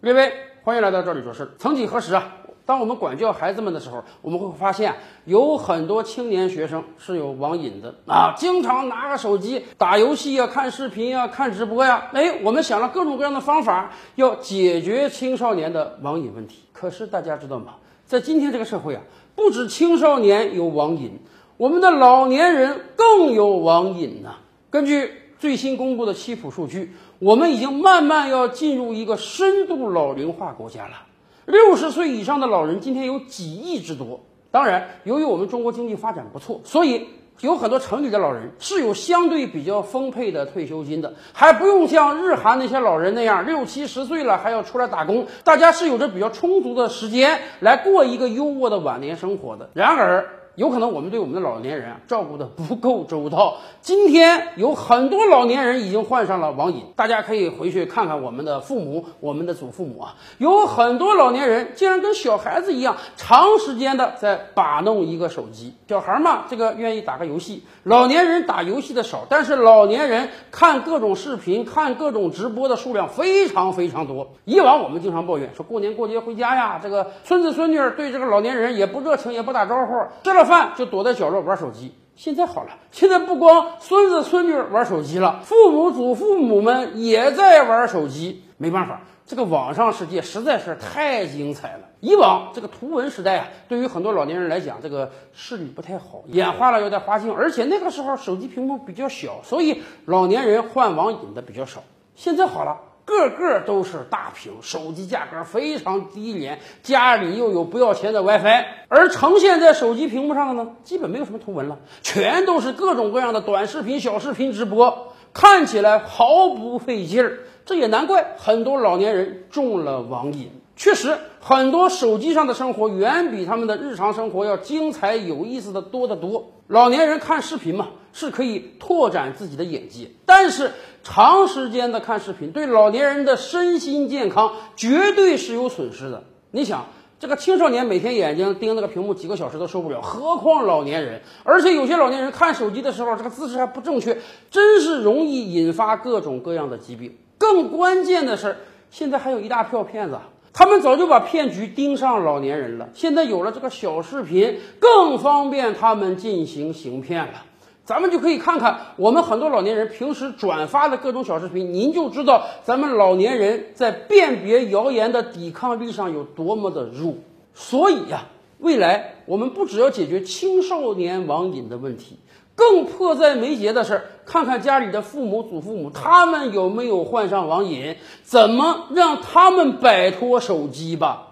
各位，欢迎来到这里说事。曾几何时啊，当我们管教孩子们的时候，我们会发现有很多青年学生是有网瘾的啊，经常拿个手机打游戏呀、看视频呀、看直播呀。哎，我们想了各种各样的方法，要解决青少年的网瘾问题。可是大家知道吗？在今天这个社会啊，不止青少年有网瘾，我们的老年人更有网瘾呐、根据最新公布的七普数据，我们已经慢慢要进入一个深度老龄化国家了。六十岁以上的老人今天有几亿之多。当然，由于我们中国经济发展不错，所以有很多城里的老人是有相对比较丰沛的退休金的，还不用像日韩那些老人那样六七十岁了还要出来打工。大家是有着比较充足的时间来过一个优渥的晚年生活的。然而，有可能我们对我们的老年人啊照顾的不够周到。今天有很多老年人已经患上了网瘾，大家可以回去看看我们的父母、我们的祖父母啊，有很多老年人竟然跟小孩子一样，长时间的在把弄一个手机。小孩嘛，这个愿意打个游戏，老年人打游戏的少，但是老年人看各种视频、看各种直播的数量非常非常多。以往我们经常抱怨说，过年过节回家呀，这个孙子孙女儿对这个老年人也不热情，也不打招呼，吃了饭就躲在角落玩手机。现在好了，现在不光孙子孙女玩手机了，父母祖父母们也在玩手机。没办法，这个网上世界实在是太精彩了。以往这个图文时代啊，对于很多老年人来讲，这个视力不太好，眼花了有点花镜，而且那个时候手机屏幕比较小，所以老年人患网瘾的比较少。现在好了。个个都是大屏，手机价格非常低廉，家里又有不要钱的 WiFi，而呈现在手机屏幕上的呢，基本没有什么图文了，全都是各种各样的短视频、小视频直播，看起来毫不费劲儿。这也难怪很多老年人中了网瘾。确实，很多手机上的生活远比他们的日常生活要精彩有意思的多得多。老年人看视频嘛，是可以拓展自己的眼界，但是长时间的看视频对老年人的身心健康绝对是有损失的。你想，这个青少年每天眼睛盯那个屏幕几个小时都受不了，何况老年人？而且有些老年人看手机的时候，这个姿势还不正确，真是容易引发各种各样的疾病。更关键的是，现在还有一大票骗子。他们早就把骗局盯上老年人了，现在有了这个小视频，更方便他们进行行骗了。咱们就可以看看我们很多老年人平时转发的各种小视频，您就知道咱们老年人在辨别谣言的抵抗力上有多么的弱。所以呀、未来我们不只要解决青少年网瘾的问题，更迫在眉睫的是，看看家里的父母、祖父母，他们有没有患上网瘾，怎么让他们摆脱手机吧。